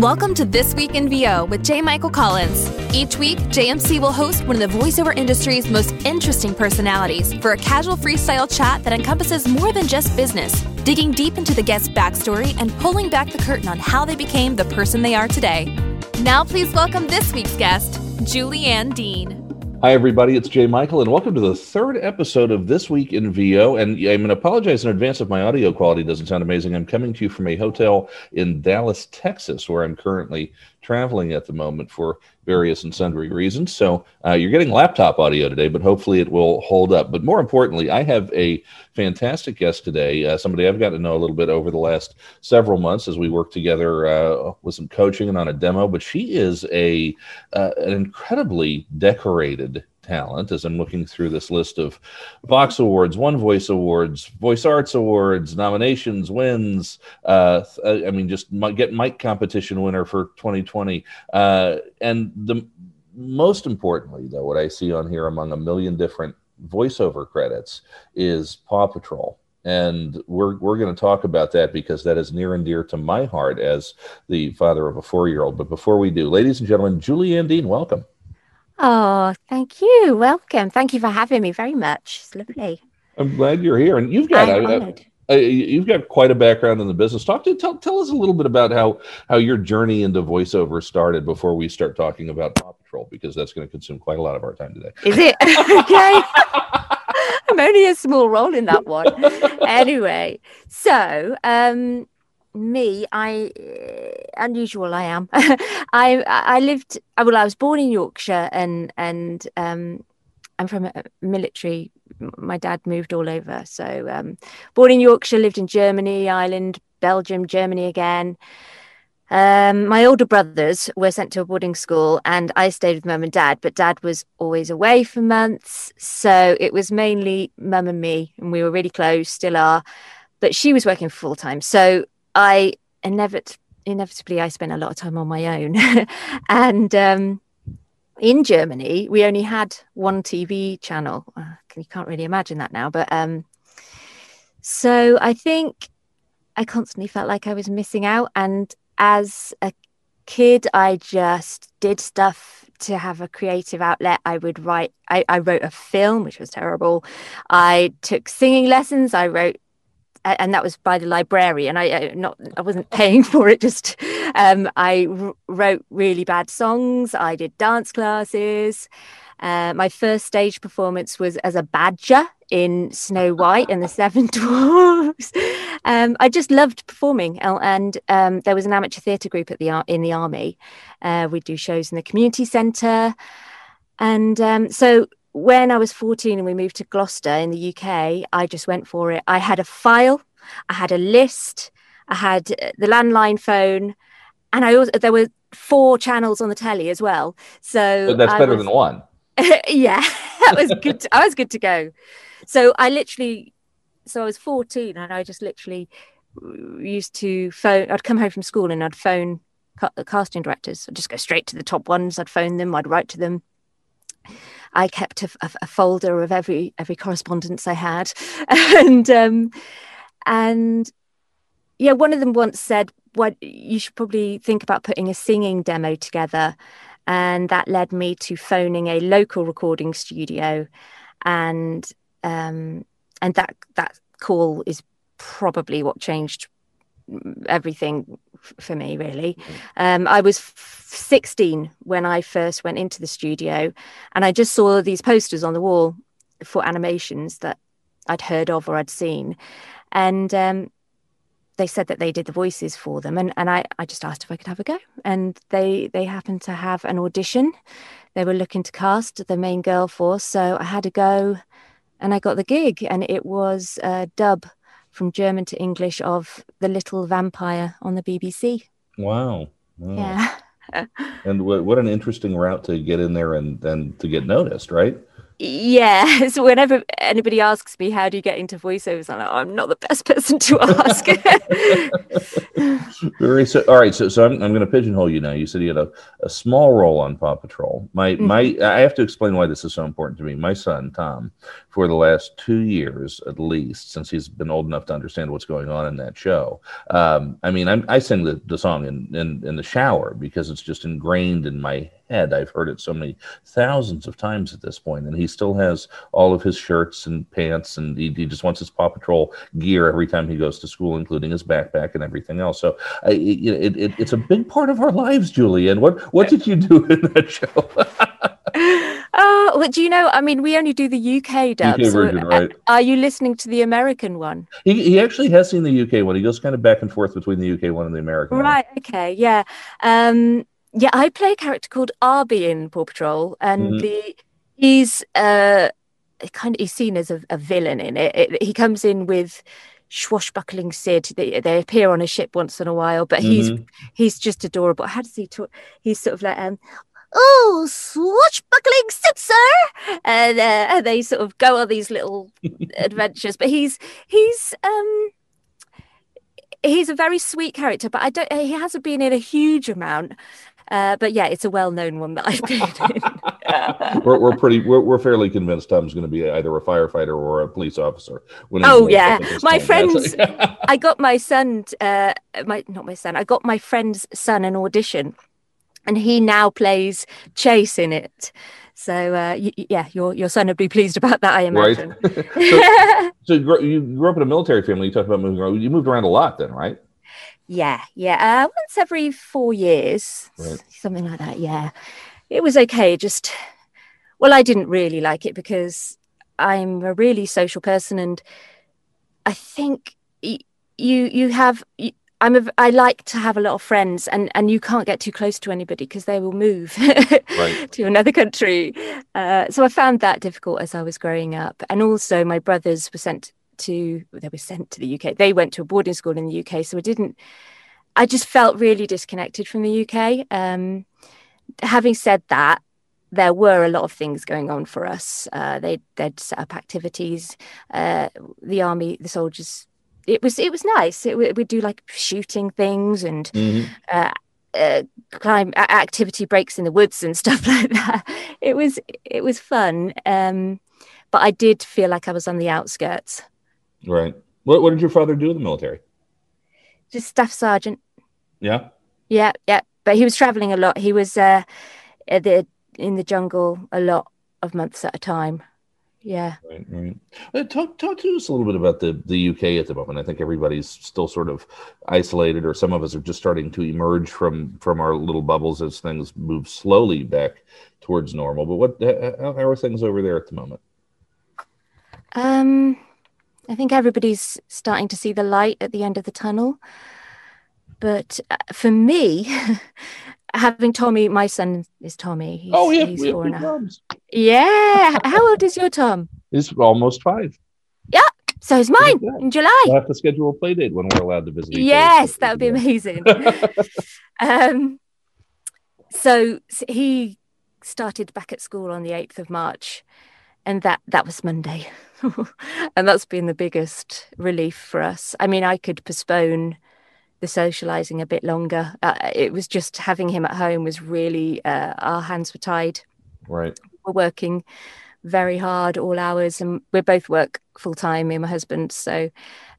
Welcome to This Week in VO with J. Michael Collins. Each week, JMC will host one of the voiceover industry's most interesting personalities for a casual freestyle chat that encompasses more than just business, digging deep into the guest's backstory and pulling back the curtain on how they became the person they are today. Now, please welcome this week's guest, Julianne Dean. Hi, everybody. It's Jay Michael, and welcome to the third episode of This Week in VO. And I'm going to apologize in advance if my audio quality doesn't sound amazing. I'm coming to you from a hotel in Dallas, Texas, where I'm currently traveling at the moment for various and sundry reasons. So uh, you're getting laptop audio today, but hopefully it will hold up. But more importantly, I have a fantastic guest today, uh, somebody I've got to know a little bit over the last several months as we work together uh, with some coaching and on a demo. But she is a uh, an incredibly decorated talent as I'm looking through this list of Vox Awards, One Voice Awards, Voice Arts Awards, nominations, wins. Uh, I mean, just get mic competition winner for 2020. Uh, and the most importantly, though, what I see on here among a million different voiceover credits is Paw Patrol and we're we're going to talk about that because that is near and dear to my heart as the father of a four year old. But before we do, ladies and gentlemen, Julianne Dean, welcome. Oh, thank you. Welcome. Thank you for having me very much. It's lovely. I'm glad you're here, and you've got a, a, you've got quite a background in the business. Talk to tell tell us a little bit about how how your journey into voiceover started before we start talking about Paw Patrol because that's going to consume quite a lot of our time today. Is it okay? I'm only a small role in that one. anyway, so um, me, I uh, unusual I am. I I lived well. I was born in Yorkshire, and and um, I'm from a military. My dad moved all over, so um, born in Yorkshire, lived in Germany, Ireland, Belgium, Germany again. Um, my older brothers were sent to a boarding school, and I stayed with mum and dad. But dad was always away for months, so it was mainly mum and me, and we were really close, still are. But she was working full time, so I inevit- inevitably I spent a lot of time on my own, and um, in Germany we only had one TV channel. Uh, you can't really imagine that now, but um, so I think I constantly felt like I was missing out, and as a kid, I just did stuff to have a creative outlet. I would write, I, I, wrote a film, which was terrible. I took singing lessons. I wrote and that was by the librarian. I, I not I wasn't paying for it. Just um, I r- wrote really bad songs. I did dance classes. Uh, my first stage performance was as a badger in Snow White and the Seven Dwarfs. Um, I just loved performing, and um, there was an amateur theatre group at the in the army. Uh, we'd do shows in the community centre, and um, so when I was 14 and we moved to Gloucester in the UK, I just went for it. I had a file, I had a list, I had uh, the landline phone, and I also there were four channels on the telly as well. So but that's I better was, than one. yeah, that was good. To, I was good to go. So I literally, so I was 14 and I just literally used to phone. I'd come home from school and I'd phone the casting directors. I'd just go straight to the top ones. I'd phone them. I'd write to them I kept a, a, a folder of every every correspondence I had, and um, and yeah, one of them once said, "What you should probably think about putting a singing demo together," and that led me to phoning a local recording studio, and um, and that that call is probably what changed everything for me really. Mm-hmm. um, i was 16 when i first went into the studio and i just saw these posters on the wall for animations that i'd heard of or i'd seen. And um, they said that they did the voices for them and, and I, I just asked if i could have a go. And they they happened to have an audition. They were looking to cast the main girl for so i had a go and i got the gig and it was a dub from German to English of The Little Vampire on the BBC. Wow. wow. Yeah. and what, what an interesting route to get in there and then to get noticed, right? Yeah. So whenever anybody asks me how do you get into voiceovers, I'm like, oh, I'm not the best person to ask. Very so. All right. So, so I'm, I'm going to pigeonhole you now. You said you had a, a small role on Paw Patrol. My mm-hmm. my I have to explain why this is so important to me. My son Tom for the last two years at least, since he's been old enough to understand what's going on in that show. Um, I mean, I'm, i sing the, the song in, in, in the shower because it's just ingrained in my head. I've heard it so many thousands of times at this point, and he still has all of his shirts and pants, and he, he just wants his Paw Patrol gear every time he goes to school, including his backpack and everything else. So it, it, it, it's a big part of our lives, Julie. And what what did you do in that show? Oh, well, do you know? I mean, we only do the UK dub. UK version, so, right? Are you listening to the American one? He, he actually has seen the UK one. He goes kind of back and forth between the UK one and the American one. right, one. okay, yeah. Um, yeah, I play a character called Arrby in Paw Patrol, and mm-hmm. the he's uh kind of he's seen as a, a villain in it. it. He comes in with swashbuckling Sid. They, they appear on a ship once in a while, but he's mm-hmm. he's just adorable. How does he talk? He's sort of like, um, oh, swashbuckling sir, and, uh, and they sort of go on these little adventures. But he's he's um he's a very sweet character, but I don't. He hasn't been in a huge amount. Uh, but yeah, it's a well-known one that I've been in. we're, we're pretty we're, we're fairly convinced Tom's going to be either a firefighter or a police officer. oh yeah, my friends. I got my son, uh, my not my son. I got my friend's son an audition, and he now plays Chase in it. So uh, y- yeah, your your son would be pleased about that, I imagine. Right. so, so, you grew up in a military family. You talked about moving around. You moved around a lot, then, right? Yeah, yeah. Uh, once every four years, right. something like that. Yeah, it was okay. Just well, I didn't really like it because I'm a really social person, and I think you you have I'm a, I like to have a lot of friends, and and you can't get too close to anybody because they will move right. to another country. Uh, so I found that difficult as I was growing up, and also my brothers were sent to they were sent to the UK. They went to a boarding school in the UK, so I didn't. I just felt really disconnected from the UK. Um, having said that, there were a lot of things going on for us. Uh, they they'd set up activities. Uh, the army, the soldiers. It was it was nice. It, we'd do like shooting things and mm-hmm. uh, uh, climb activity breaks in the woods and stuff like that. It was it was fun. Um, but I did feel like I was on the outskirts. Right. What What did your father do in the military? Just staff sergeant. Yeah. Yeah, yeah. But he was traveling a lot. He was uh, the in the jungle a lot of months at a time. Yeah. Right, right. Uh, talk talk to us a little bit about the the UK at the moment. I think everybody's still sort of isolated, or some of us are just starting to emerge from from our little bubbles as things move slowly back towards normal. But what how, how are things over there at the moment? Um, I think everybody's starting to see the light at the end of the tunnel. But uh, for me, having Tommy, my son is Tommy. He's, oh, yeah. He's four and Yeah. How old is your Tom? He's almost five. Yeah. So is mine yeah. in July. We'll have to schedule a play date when we're allowed to visit. Yes, that would be amazing. um, so he started back at school on the 8th of March and that that was Monday. and that's been the biggest relief for us. I mean, I could postpone the socializing a bit longer. Uh, it was just having him at home was really uh, our hands were tied. Right. We're working very hard all hours, and we both work full time. Me and my husband. So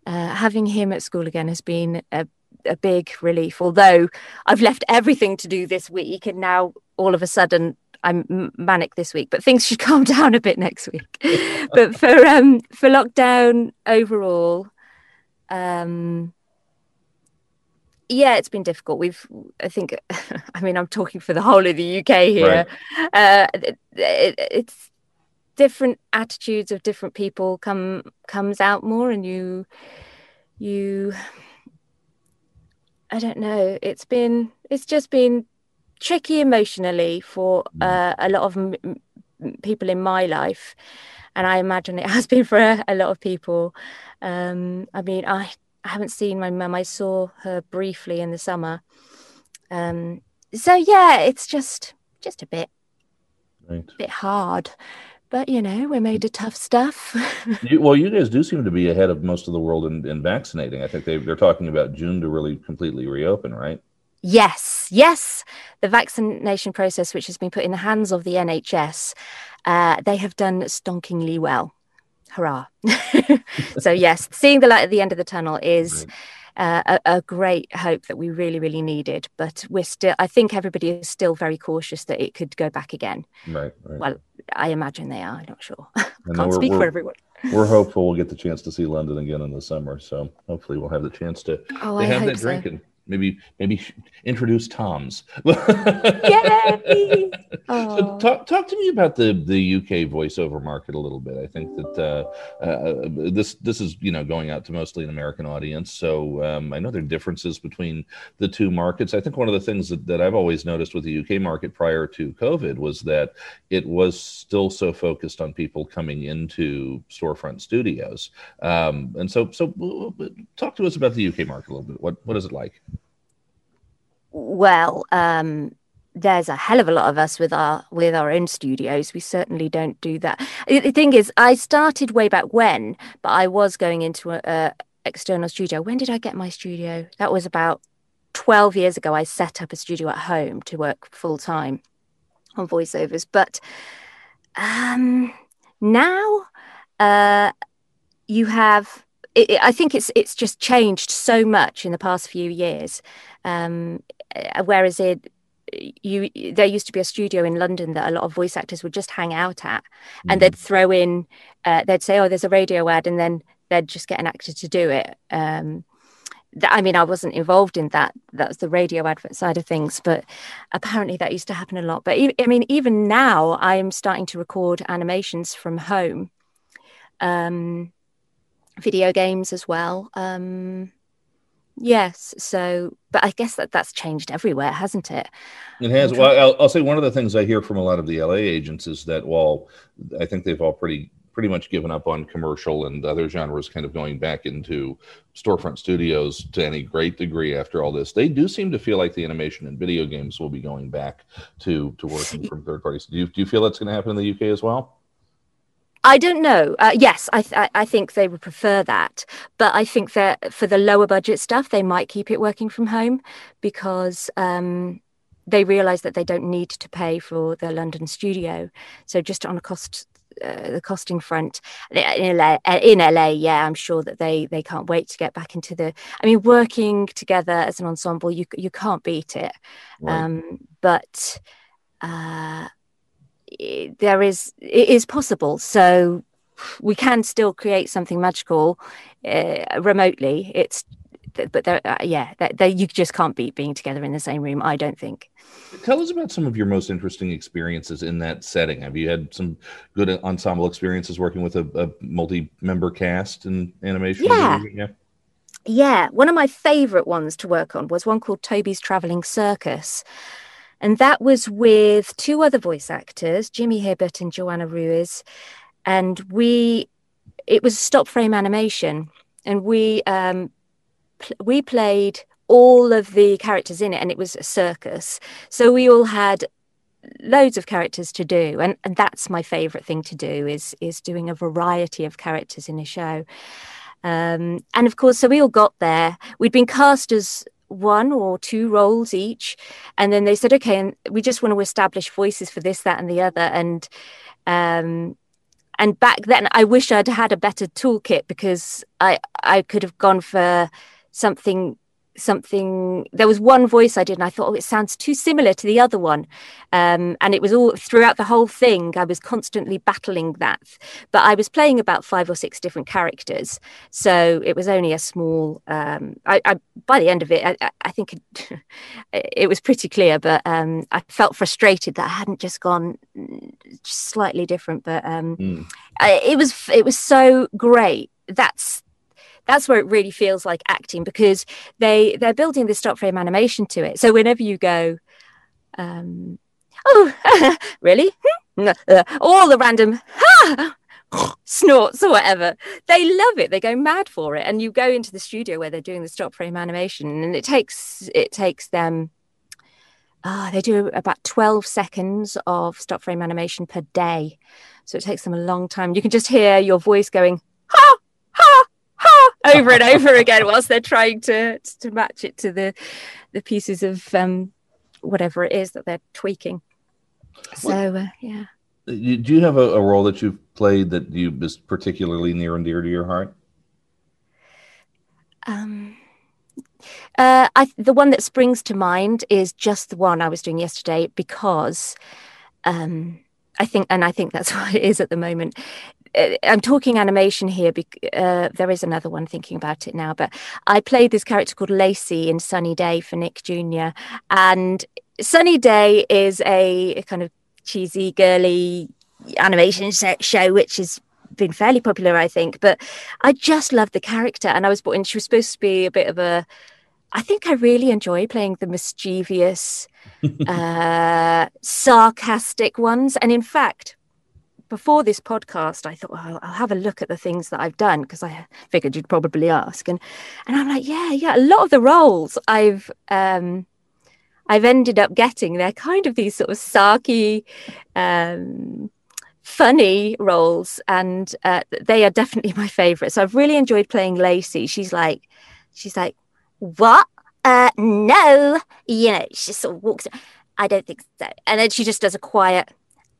uh, having him at school again has been a a big relief. Although I've left everything to do this week, and now all of a sudden I'm manic this week, but things should calm down a bit next week. but for um for lockdown overall, um yeah, it's been difficult. We've, I think, I mean, I'm talking for the whole of the UK here. Right. Uh, it, it, it's different attitudes of different people come comes out more, and you, you, I don't know. It's been, it's just been tricky emotionally for mm. uh, a lot of m- people in my life and i imagine it has been for a, a lot of people um, i mean i I haven't seen my mum i saw her briefly in the summer um, so yeah it's just just a bit right. a bit hard but you know we're made of tough stuff you, well you guys do seem to be ahead of most of the world in, in vaccinating i think they, they're talking about june to really completely reopen right Yes, yes. The vaccination process, which has been put in the hands of the NHS, uh, they have done stonkingly well. Hurrah! so yes, seeing the light at the end of the tunnel is. Uh, a, a, great hope that we really, really needed. But we're still, I think everybody is still very cautious that it could go back again. Right. right. Well, I imagine they are. I'm not sure. Can't speak for everyone. we're hopeful we'll get the chance to see London again in the summer. So hopefully we'll have the chance to, oh, to have that so. drinking maybe maybe introduce Tom's. Yay! So talk talk to me about the the UK voiceover market a little bit. I think that uh, uh, this this is you know going out to mostly an American audience. So um, I know there are differences between the two markets. I think one of the things that, that I've always noticed with the UK market prior to COVID was that it was still so focused on people coming into storefront studios. Um, and so so talk to us about the UK market a little bit. What what is it like? Well, um, there's a hell of a lot of us with our with our own studios. We certainly don't do that. The thing is, I started way back when, but I was going into a, a external studio. When did I get my studio? That was about 12 years ago. I set up a studio at home to work full time on voiceovers. But um, now uh, you have. It, I think it's it's just changed so much in the past few years. Um, uh, whereas it you there used to be a studio in London that a lot of voice actors would just hang out at, and mm. they'd throw in, uh, they'd say, "Oh, there's a radio ad," and then they'd just get an actor to do it. Um, that, I mean, I wasn't involved in that. That's the radio advert side of things, but apparently that used to happen a lot. But I mean, even now, I'm starting to record animations from home, um, video games as well. Um, Yes. So, but I guess that that's changed everywhere, hasn't it? It has. Well, I'll, I'll, say one of the things I hear from a lot of the LA agents is that while I think they've all pretty pretty much given up on commercial and other genres, kind of going back into storefront studios to any great degree after all this, they do seem to feel like the animation and video games will be going back to to working from third parties. Do you do you feel that's going to happen in the UK as well? I don't know. Uh, yes, I, th- I think they would prefer that, but I think that for the lower budget stuff, they might keep it working from home because um, they realise that they don't need to pay for the London studio. So just on a cost, uh, the costing front in LA, in LA, yeah, I'm sure that they they can't wait to get back into the. I mean, working together as an ensemble, you you can't beat it. Right. Um, but. Uh, there is it is possible. So we can still create something magical uh, remotely. It's but there, uh, yeah, there, you just can't beat being together in the same room. I don't think. Tell us about some of your most interesting experiences in that setting. Have you had some good ensemble experiences working with a, a multi-member cast and animation? Yeah. yeah. Yeah, one of my favorite ones to work on was one called Toby's Traveling Circus. And that was with two other voice actors, Jimmy Hibbert and Joanna Ruiz. And we, it was stop frame animation. And we, um, pl- we played all of the characters in it, and it was a circus. So we all had loads of characters to do and, and that's my favorite thing to do is is doing a variety of characters in a show um, and of course so we all got there we'd been cast as one or two roles each. And then they said okay and we just want to establish voices for this that and the other. And um and back then i wish i'd had a better toolkit because i i could have gone for something something there was one voice i did and i thought oh it sounds too similar to the other one. Um, and it was all throughout the whole thing i was constantly battling that. But i was playing about five or six different characters. So it was only a small um, I, I, by the end of it i, I think it, it, was pretty clear but um, i felt frustrated that i hadn't just gone slightly different but mm. I, it was it was so great. That's that's where it really feels like acting because they they're building this stop frame animation to it. So whenever you go, um, oh, really? Hmm? Uh, all the random snorts or whatever. They love it. They go mad for it. And you go into the studio where they're doing the stop frame animation, and it takes it takes them. Oh, they do about 12 seconds of stop frame animation per day. So it takes them a long time. You can just hear your voice going, ha, over and over again whilst they're trying to to match it to the the pieces of um, whatever it is that they're tweaking. So uh, yeah. do you have a, a role that you've played that you is particularly near and dear to your heart? Um, uh, I, the one that springs to mind is just the one I was doing yesterday because um, I think, and I think that's what it is at the moment. Uh, I'm talking animation here. Uh, there is another one thinking about it now, but I played this character called Lacey in Sunny Day for Nick Jr. And Sunny Day is a kind of cheesy, girly animation show, which has been fairly popular, I think. But I just loved the character, and I was born. She was supposed to be a bit of a. I think I really enjoy playing the mischievous, uh, sarcastic ones, and in fact, before this podcast, I thought, well, I'll have a look at the things that I've done because I figured you'd probably ask, and and I'm like, yeah, yeah, a lot of the roles I've um, I've ended up getting, they're kind of these sort of sarky, um, funny roles, and uh, they are definitely my favourite. So I've really enjoyed playing Lacey. She's like, she's like, what? Uh, no, you know, she sort of walks. I don't think so, and then she just does a quiet,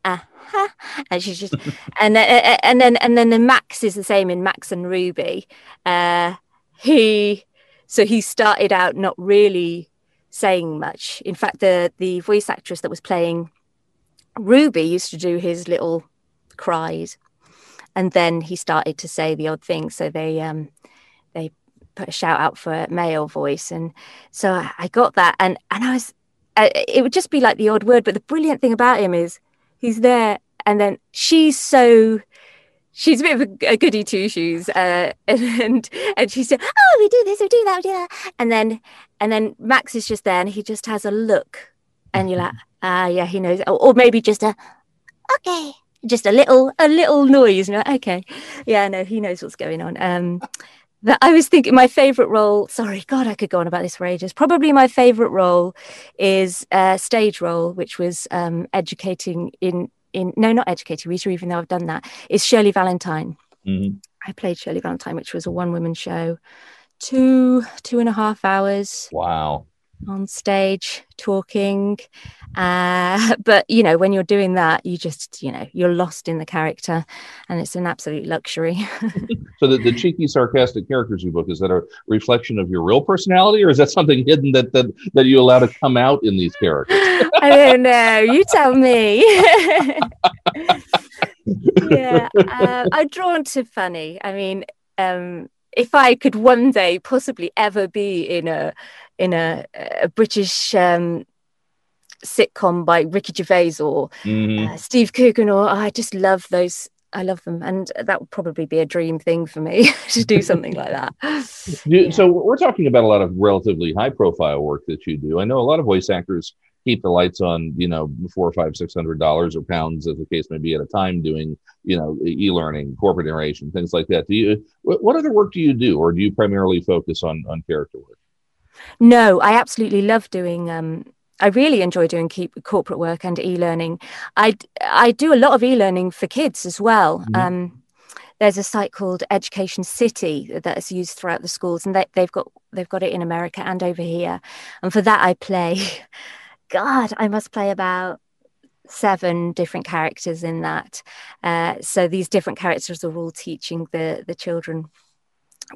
uh huh, and she's just, and then and then and then the Max is the same in Max and Ruby. Uh, he, so he started out not really saying much. In fact, the the voice actress that was playing Ruby used to do his little cries, and then he started to say the odd things. So they um, they put a shout out for male voice, and so I, I got that, and and I was uh, it would just be like the odd word, but the brilliant thing about him is he's there, and then she's so she's a bit of a, a goody two shoes, uh, and and she said, "Oh, we do this, we do that, we do that," and then and then Max is just there, and he just has a look, and you're like, "Ah, yeah, he knows," or, or maybe just a, "Okay," just a little a little noise and like, okay yeah no he knows what's going on. Um that I was thinking my favorite role sorry god I could go on about this for ages. Probably my favorite role is a stage role which was um educating in in no not educating Rita even though I've done that is Shirley Valentine. Mm-hmm. I played Shirley Valentine which was a one woman show. Two two and a half hours. Wow on stage talking uh, but you know when you're doing that you just you know you're lost in the character and it's an absolute luxury. So the, the cheeky sarcastic characters you book is that a reflection of your real personality or is that something hidden that that, that you allow to come out in these characters? I don't know. You tell me. Yeah uh, i'm drawn to funny. I mean um if I could one day possibly ever be in a in a, a British um, sitcom by Ricky Gervais or mm-hmm. uh, Steve Coogan, or oh, I just love those. I love them, and that would probably be a dream thing for me to do something like that. So we're talking about a lot of relatively high-profile work that you do. I know a lot of voice actors keep the lights on, you know, four or five, six hundred dollars or pounds, as the case may be, at a time, doing, you know, e-learning, corporate narration, things like that. Do you? What other work do you do, or do you primarily focus on on character work? No, I absolutely love doing. Um, I really enjoy doing keep, corporate work and e-learning. I I do a lot of e-learning for kids as well. Mm-hmm. Um, there's a site called Education City that is used throughout the schools, and they, they've got they've got it in America and over here. And for that, I play. God, I must play about seven different characters in that. Uh, so these different characters are all teaching the the children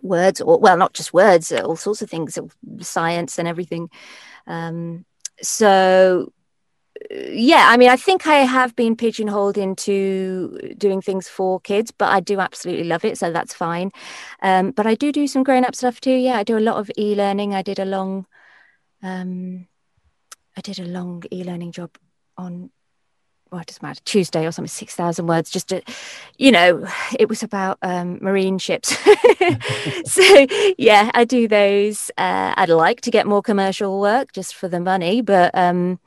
words or well not just words all sorts of things science and everything. Um, so yeah i mean i think i have been pigeonholed into doing things for kids but i do absolutely love it so that's fine. Um, but i do do some grown-up stuff too. Yeah i do a lot of e-learning. I did a long um, i did a long e-learning job on well, it doesn't matter, Tuesday or something, 6,000 words, just to, you know, it was about um, marine ships. so, yeah, I do those. Uh, I'd like to get more commercial work just for the money, but um,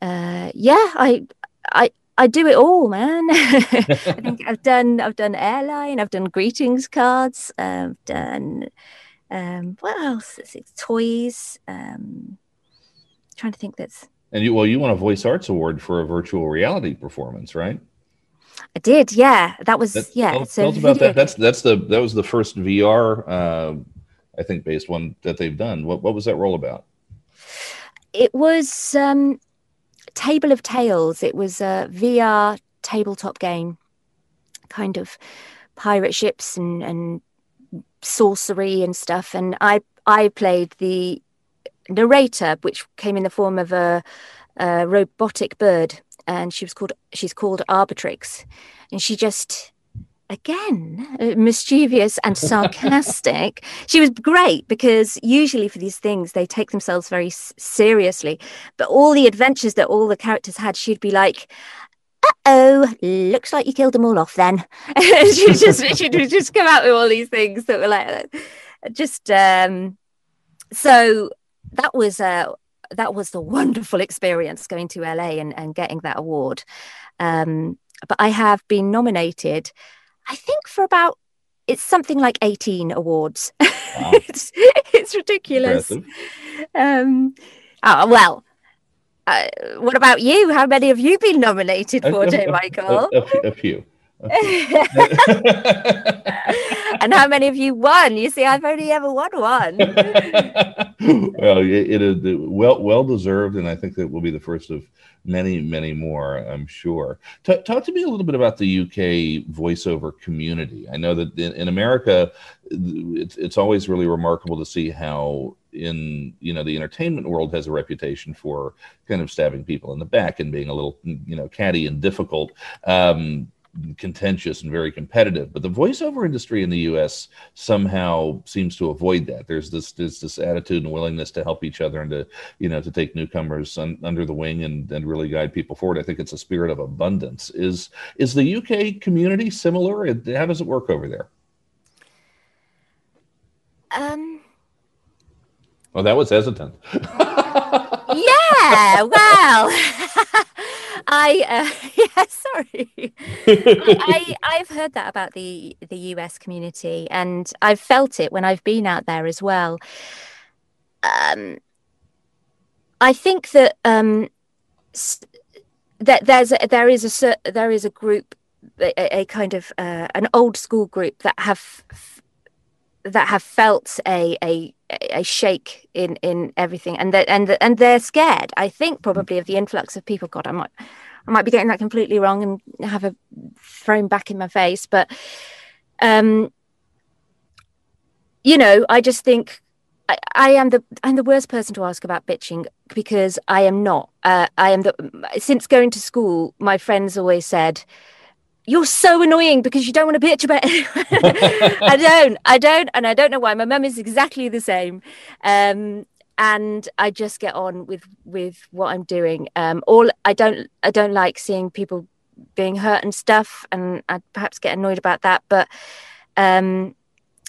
uh, yeah, I, I, I do it all, man. I think I've done, I've done airline, I've done greetings cards, I've done, um, what else? It's toys. Um, trying to think that's and you well, you won a Voice Arts Award for a virtual reality performance, right? I did, yeah. That was that, yeah. Tell, tell us about that. That's that's the that was the first VR, uh, I think, based one that they've done. What what was that role about? It was um, Table of Tales. It was a VR tabletop game, kind of pirate ships and, and sorcery and stuff. And I I played the narrator, which came in the form of a, a robotic bird, and she was called she's called Arbitrix, and she just again uh, mischievous and sarcastic. She was great because usually for these things they take themselves very s- seriously. But all the adventures that all the characters had she'd be like Uh oh, looks like you killed them all off then. she'd just she'd just come out with all these things that were like just um so that was a that was the wonderful experience going to LA and, and getting that award. Um, but I have been nominated, I think, for about it's something like 18 awards. Wow. it's, it's ridiculous. Um, oh, well, uh, what about you? How many have you been nominated for, J. Michael? A, a, a few. and how many of you won? You see, I've only ever won one. well, it, it is well well deserved, and I think that will be the first of many, many more. I'm sure. T- talk to me a little bit about the UK voiceover community. I know that in, in America, it's it's always really remarkable to see how in you know the entertainment world has a reputation for kind of stabbing people in the back and being a little you know catty and difficult. Um, contentious and very competitive. But the voiceover industry in the U.S. somehow seems to avoid that. There's this there's this attitude and willingness to help each other and to you know to take newcomers un, under the wing and and really guide people forward. I think it's a spirit of abundance. Is is the UK community similar? How does it work over there? Um. Oh, that was hesitant. yeah. Well. I uh, yeah, sorry. I, I have heard that about the the US community, and I've felt it when I've been out there as well. Um, I think that um, that there's a, there is a there is a group, a, a kind of uh, an old school group that have that have felt a a a shake in in everything and that and and they're scared i think probably of the influx of people god i might i might be getting that completely wrong and have a thrown back in my face but um you know i just think I, I am the I'm the worst person to ask about bitching because I am not. Uh, I am the since going to school. My friends always said, you're so annoying because you don't want to bitch about. I don't, I don't, and I don't know why. My mum is exactly the same. Um, and I just get on with with what I'm doing. Um, all I don't I don't like seeing people being hurt and stuff, and I perhaps get annoyed about that. But um,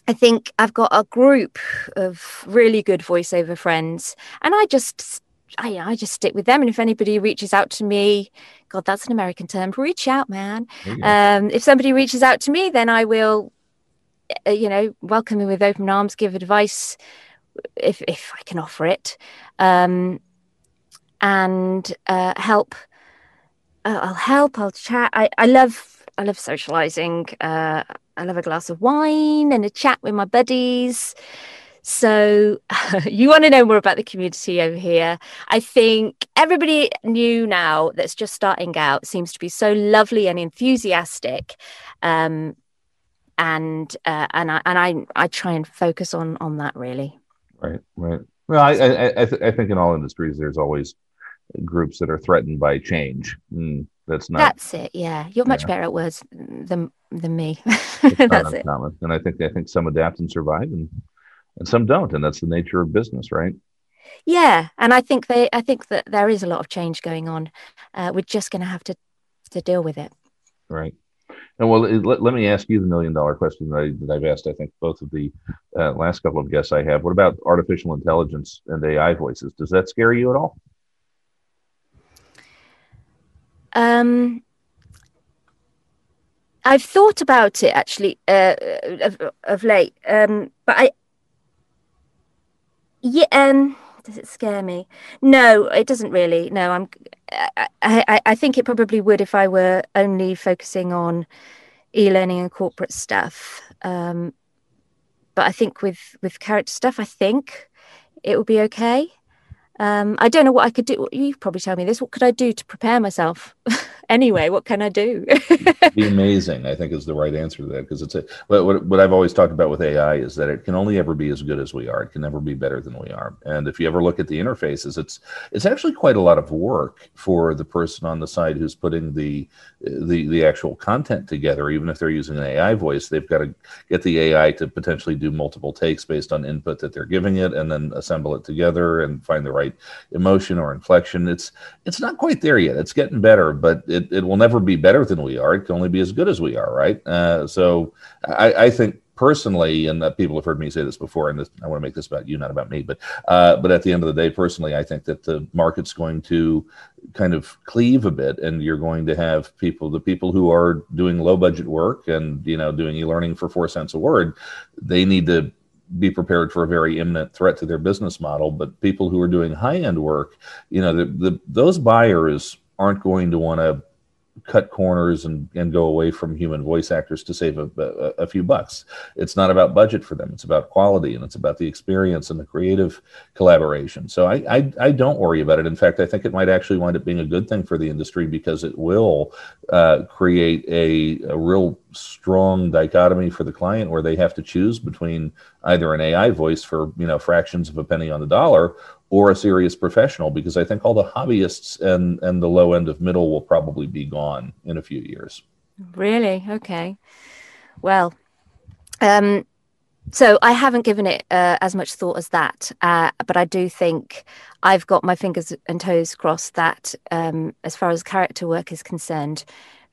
I think I've got a group of really good voiceover friends, and I just I, I just stick with them. And if anybody reaches out to me, God, that's an American term, reach out, man. Um, if somebody reaches out to me, then I will, uh, you know, welcome them with open arms, give advice if, if I can offer it, um, and uh, help. Uh, I'll help, I'll chat. I, I love, I love socializing. Uh, I love a glass of wine and a chat with my buddies. So, you want to know more about the community over here? I think everybody new now that's just starting out seems to be so lovely and enthusiastic. Um, and uh, and I and I I try and focus on on that really. Right, right. Well, I I, I, th- I think in all industries there's always groups that are threatened by change. Mm, that's not. That's it. Yeah, you're much yeah. better at words than than me. that's it. And I think I think some adapt and survive, and and some don't and that's the nature of business right? Yeah and i think they i think that there is a lot of change going on. Uh, we're just going to have to to deal with it. Right. And well let, let me ask you the million dollar question that, I, that i've asked i think both of the uh, last couple of guests i have. What about artificial intelligence and ai voices? Does that scare you at all? Um I've thought about it actually uh, of, of late, um, but I yeah. Um, does it scare me? No, it doesn't really. No, I'm. I, I, I think it probably would if I were only focusing on e-learning and corporate stuff. Um, but I think with with character stuff, I think it will be okay. um, I don't know what I could do. You probably tell me this. What could I do to prepare myself? anyway, what can I do? be amazing, I think, is the right answer to that because it's a. What, what I've always talked about with AI is that it can only ever be as good as we are. It can never be better than we are. And if you ever look at the interfaces, it's it's actually quite a lot of work for the person on the side who's putting the the the actual content together. Even if they're using an AI voice, they've got to get the AI to potentially do multiple takes based on input that they're giving it, and then assemble it together and find the right emotion or inflection. It's it's not quite there yet. It's getting better, but it, it will never be better than we are. It can only be as good as we are, right? Uh, so I, I think personally, and people have heard me say this before, and this, I want to make this about you, not about me, but uh, but at the end of the day, personally, I think that the market's going to kind of cleave a bit, and you're going to have people, the people who are doing low budget work and you know doing e-learning for four cents a word, they need to be prepared for a very imminent threat to their business model. But people who are doing high end work, you know, the, the, those buyers aren't going to want to cut corners and, and go away from human voice actors to save a, a, a, few bucks. It's not about budget for them. It's about quality and it's about the experience and the creative collaboration. So I, I, I don't worry about it. In fact, I think it might actually wind up being a good thing for the industry because it will uh, create a, a real strong dichotomy for the client where they have to choose between either an AI voice for you know fractions of a penny on the dollar or a serious professional because I think all the hobbyists and and the low end of middle will probably be gone in a few years. Really? Okay. Well, um, so I haven't given it uh, as much thought as that, uh, but I do think I've got my fingers and toes crossed that um, as far as character work is concerned,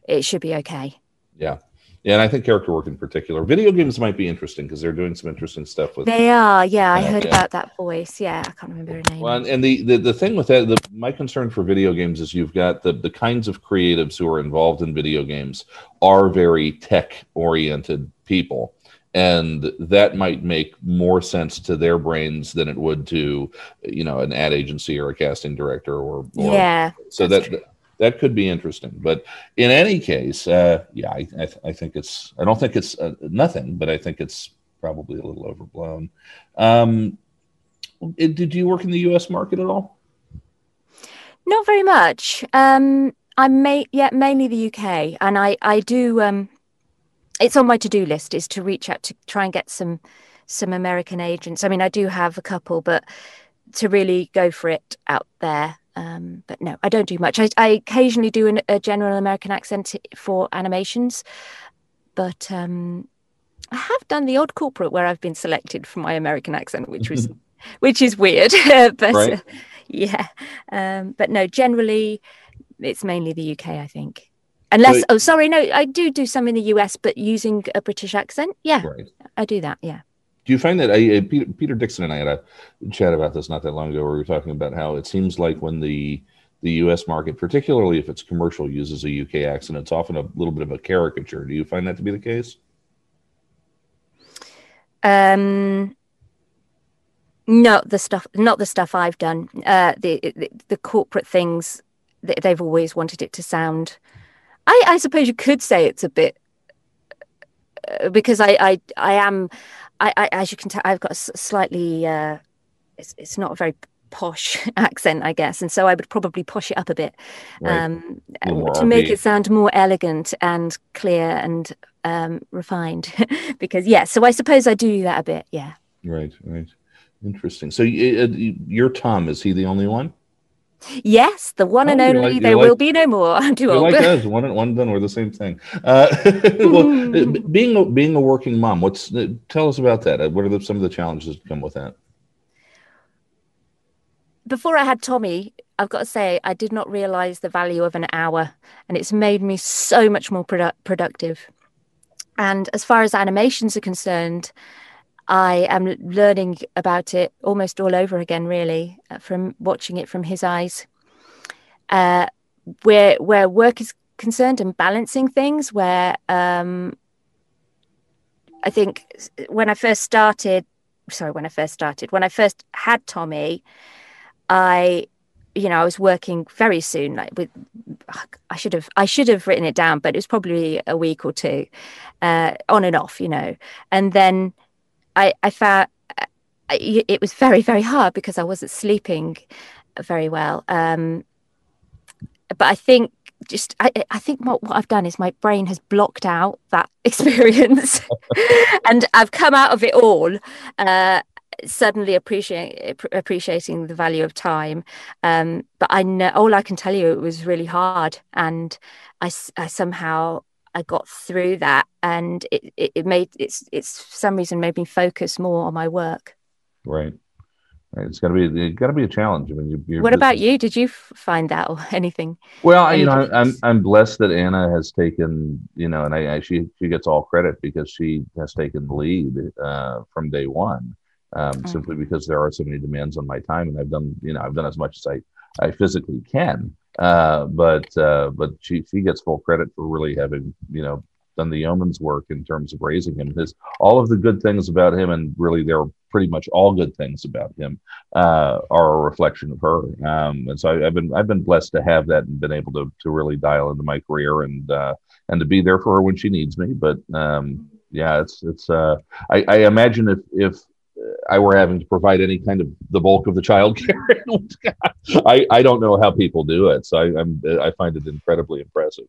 it should be okay. Yeah. Yeah, and I think character work in particular. Video games might be interesting because they're doing some interesting stuff with. They are, yeah. I uh, heard yeah. about that voice. Yeah, I can't remember her name. Well, and the, the the thing with that, the, my concern for video games is you've got the the kinds of creatives who are involved in video games are very tech oriented people, and that might make more sense to their brains than it would to, you know, an ad agency or a casting director or. or yeah. So that. True that could be interesting. But in any case, uh, yeah, I, I, th- I, think it's. I don't think it's uh, nothing, but I think it's probably a little overblown. Um, it, did you work in the U.S. market at all? Not very much. Um, I may, yeah, mainly the UK, and I, I do. Um, it's on my to-do list is to reach out to try and get some, some American agents. I mean, I do have a couple, but to really go for it out there um, but no, I don't do much. I, I occasionally do an, a general American accent for animations, but um, I have done the odd corporate where I've been selected for my American accent, which was which is weird. but right. uh, yeah, um, but no, generally it's mainly the UK, I think. Unless, oh, sorry, no, I do do some in the US, but using a British accent. Yeah, right. I do that. Yeah do you find that I, Peter, Peter Dixon and I had a chat about this not that long ago, where we were talking about how it seems like when the the U.S. market, particularly if it's commercial, uses a UK accent, it's often a little bit of a caricature. Do you find that to be the case? Um, not the stuff, not the stuff I've done. Uh, the, the, the corporate things, that they've always wanted it to sound. I, I suppose you could say it's a bit uh, because I, I, I am I, I, as you can tell, I've got a slightly, uh, it's, it's not a very posh accent, I guess, and so I would probably push it up a bit right. um, a to make it sound more elegant and clear and um, refined. because yeah, so I suppose I do that a bit. Yeah. Right. Right. Interesting. So uh, your Tom is he the only one? Yes, the one oh, and only. Like, there like, will be no more. I'm too old. Like us, one and one done. We're the same thing. Uh, well, uh, being a, being a working mom, what's uh, tell us about that? What are the, some of the challenges that come with that? Before I had Tommy, I've got to say I did not realize the value of an hour, and it's made me so much more produ- productive. And as far as animations are concerned, I am learning about it almost all over again, really, uh, from watching it from his eyes. Uh, where where work is concerned and balancing things, where um, I think when I first started, sorry, when I first started, when I first had Tommy, I you know, I was working very soon, like with, I should have, I should have written it down, but it was probably a week or two, uh, on and off, you know, and then I, I found it was very, very hard because I wasn't sleeping. very well. Um, but I think just I, I think what, what I've done is my brain has blocked out that experience, and I've come out of it all. Uh, suddenly appreciate appreciating the value of time um, but i know all i can tell you it was really hard and i, I somehow i got through that and it, it, it made it's it's for some reason made me focus more on my work right Right. It's got to be it's got to be a challenge. I mean, you, what about you? Did you find that or anything? Well, Any you know, I'm I'm blessed that Anna has taken you know, and I, I she she gets all credit because she has taken the lead uh, from day one um, mm. simply because there are so many demands on my time, and I've done you know I've done as much as I I physically can. Uh, but uh, but she she gets full credit for really having you know done the yeoman's work in terms of raising him. His all of the good things about him, and really there are pretty much all good things about him, uh, are a reflection of her. Um, and so I, have been I've been blessed to have that and been able to to really dial into my career and uh, and to be there for her when she needs me. But um, yeah, it's it's uh, I, I imagine if if I were having to provide any kind of the bulk of the child care. I, I don't know how people do it. So I, I'm, I find it incredibly impressive.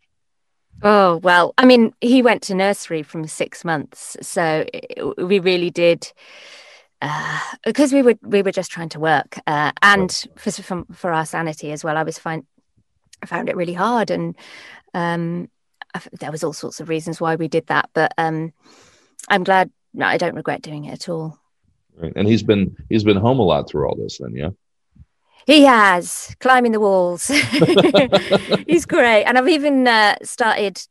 Oh, well, I mean, he went to nursery from six months. So we really did. Uh, because we were we were just trying to work, uh, and for, for, for our sanity as well. I was fine. I found it really hard, and um, I, there was all sorts of reasons why we did that. But um, I'm glad. No, I don't regret doing it at all. Right. And he's been he's been home a lot through all this then, yeah? He has climbing the walls. he's great. And I've even uh, started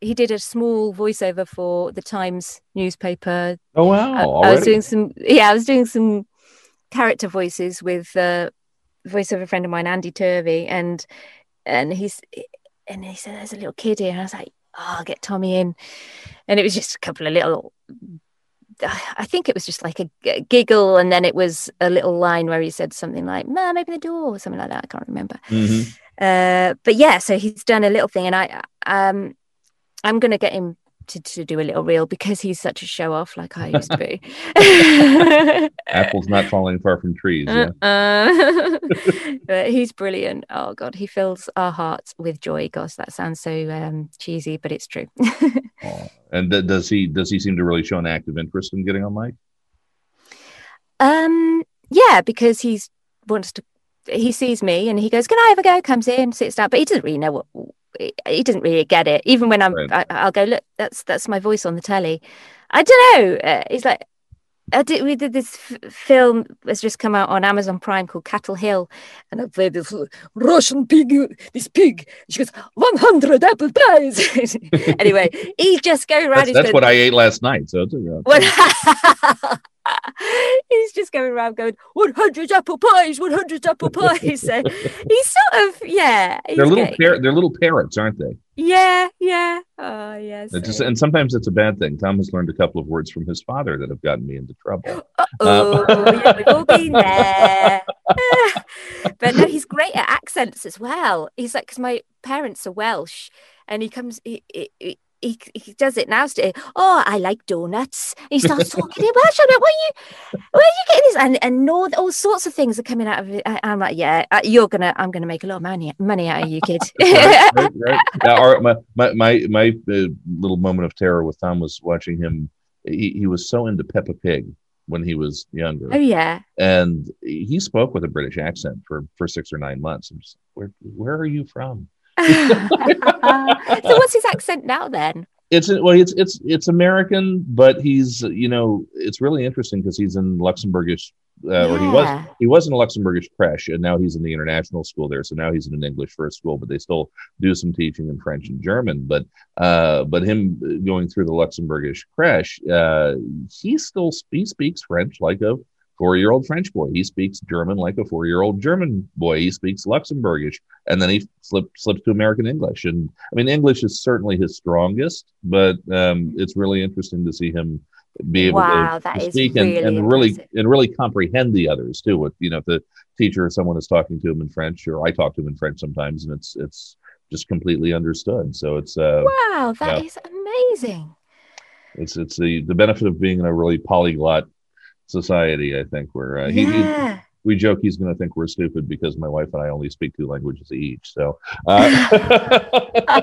he did a small voiceover for the Times newspaper. Oh wow. I, I was doing some yeah, I was doing some character voices with uh voiceover friend of mine, Andy Turvey, and and he's and he said there's a little kid here. And I was like, oh, I'll get Tommy in. And it was just a couple of little I think it was just like a, giggle, and then it was a little line where he said something like "Mom, open the door" or something like that. I can't remember. Mm-hmm. Uh, but yeah, so he's done a little thing, and I um, I'm going to get him to, to do a little reel because he's such a show off like I used to be. Apples not falling far from trees. Yeah. Uh, but he's brilliant. Oh God, he fills our hearts with joy. Gosh, that sounds so um, cheesy, but it's true. oh. And th- does he does he seem to really show an active interest in getting on mic? Um, yeah, because he's wants to. He sees me and he goes, "Can I have a go?" Comes in, sits down, but he doesn't really know what he doesn't really get it. Even when I'm, right. I, will go, look, that's that's my voice on the telly. I don't know. Uh, he's like, I did. We did this f- film has just come out on Amazon Prime called Cattle Hill, and I played this Russian pig. This pig. She goes, one hundred apple pies. anyway, he's just going around. That's, that's going, what I ate last night. So. he's just going around going 100 apple pies 100 apple pies so he's sort of yeah they're little par- they're little parrots aren't they yeah yeah. Oh yes just, and sometimes it's a bad thing. Tom has learned a couple of words from his father that have gotten me into trouble. Oh uh, yeah, we've all been there. But no he's great at accents as well. He's like because my parents are welsh and he comes he, he, he, he does it now. Today. Oh, I like donuts. And he starts talking. I'm like, where are you, where are you getting this? And and no, all sorts of things are coming out of it. I'm like, yeah, uh, you're gonna, I'm gonna make a lot of money, money out of you, kid. right, right, right. Now, our, my my my, my uh, little moment of terror with Tom was watching him. He, he was so into Peppa Pig when he was younger. Oh yeah. And he spoke with a British accent for for six or nine months. I'm just, where where are you from? So what's his accent now then? It's well, it's it's it's American, but he's you know it's really interesting because he's in Luxembourgish, uh, yeah. or he was he was in a Luxembourgish creche, and now he's in the international school there. So now he's in an English first school, but they still do some teaching in French and German. But uh, but him going through the Luxembourgish creche, uh, he still he speaks French like a four year old French boy. He speaks German like a four year old German boy. He speaks Luxembourgish. And then he slip, slips to American English. And I mean, English is certainly his strongest, but um, it's really interesting to see him be able wow, to, to speak really and, and really and really comprehend the others too. With you know, if the teacher or someone is talking to him in French, or I talk to him in French sometimes, and it's it's just completely understood. So it's uh, wow, that yeah. is amazing. It's it's the the benefit of being in a really polyglot society. I think where uh, he, yeah. he, we joke he's going to think we're stupid because my wife and I only speak two languages each. So, uh,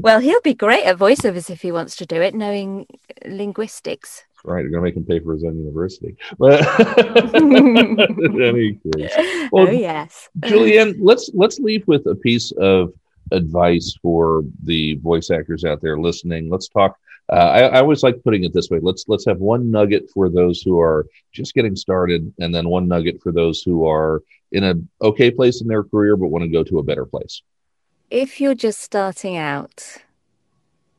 well, he'll be great at voiceovers if he wants to do it, knowing linguistics. Right, you're going to make him pay for his own university. But any case, well, oh yes, Julianne, let's let's leave with a piece of advice for the voice actors out there listening. Let's talk uh, I, I, always like putting it this way. Let's let's have one nugget for those who are just getting started, and then one nugget for those who are in a okay place in their career but want to go to a better place. If you're just starting out,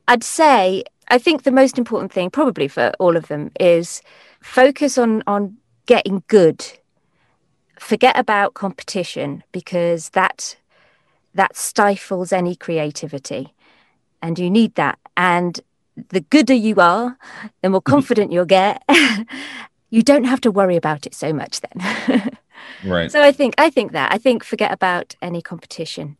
I'd say I think the most important thing, probably for all of them, is focus on on getting good. Forget about competition because that that stifles any creativity, and you need that. And the gooder you are, the more confident you'll get. you don't have to worry about it so much then. right. So I think I think that I think forget about any competition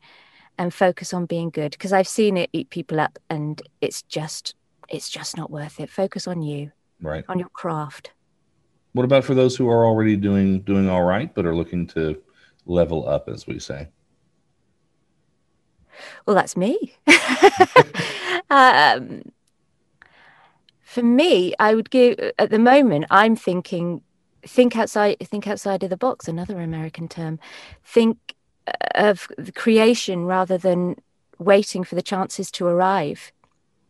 and focus on being good because I've seen it eat people up and it's just it's just not worth it. Focus on you. Right. On your craft. What about for those who are already doing doing all right but are looking to level up as we say? Well, that's me. um, for me, I would give at the moment. I'm thinking, think outside, think outside of the box. Another American term. Think uh, of the creation rather than waiting for the chances to arrive.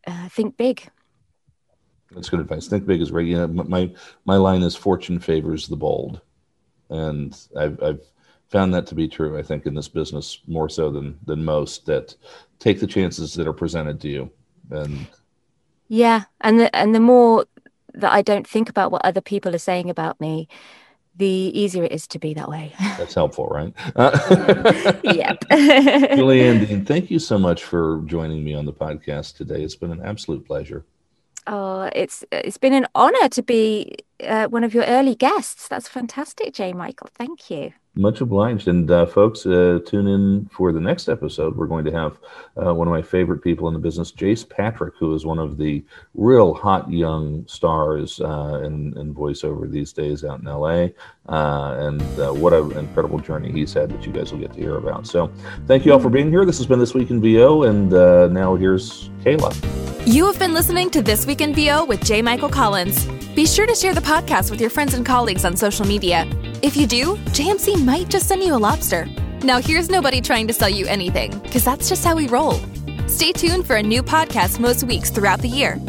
Uh, think big. That's good advice. Think big is right. You know, my my line is fortune favors the bold, and I've I've found that to be true. I think in this business more so than than most that take the chances that are presented to you, and yeah, and the and the more that I don't think about what other people are saying about me, the easier it is to be that way. That's helpful, right? yep. Julianne Dean, thank you so much for joining me on the podcast today. It's been an absolute pleasure. Oh, it's it's been an honor to be uh, one of your early guests. That's fantastic, J. Michael. Thank you. Much obliged. And uh, folks, uh, tune in for the next episode. We're going to have uh, one of my favorite people in the business, Jace Patrick, who is one of the real hot young stars uh, in, in voiceover these days out in LA. Uh, and uh, what an incredible journey he's had that you guys will get to hear about. So thank you all for being here. This has been This Week in VO. And now here's Kayla. You have been listening to This Week in VO with J. Michael Collins. Be sure to share the podcast with your friends and colleagues on social media. If you do, JMC might just send you a lobster. Now, here's nobody trying to sell you anything, because that's just how we roll. Stay tuned for a new podcast most weeks throughout the year.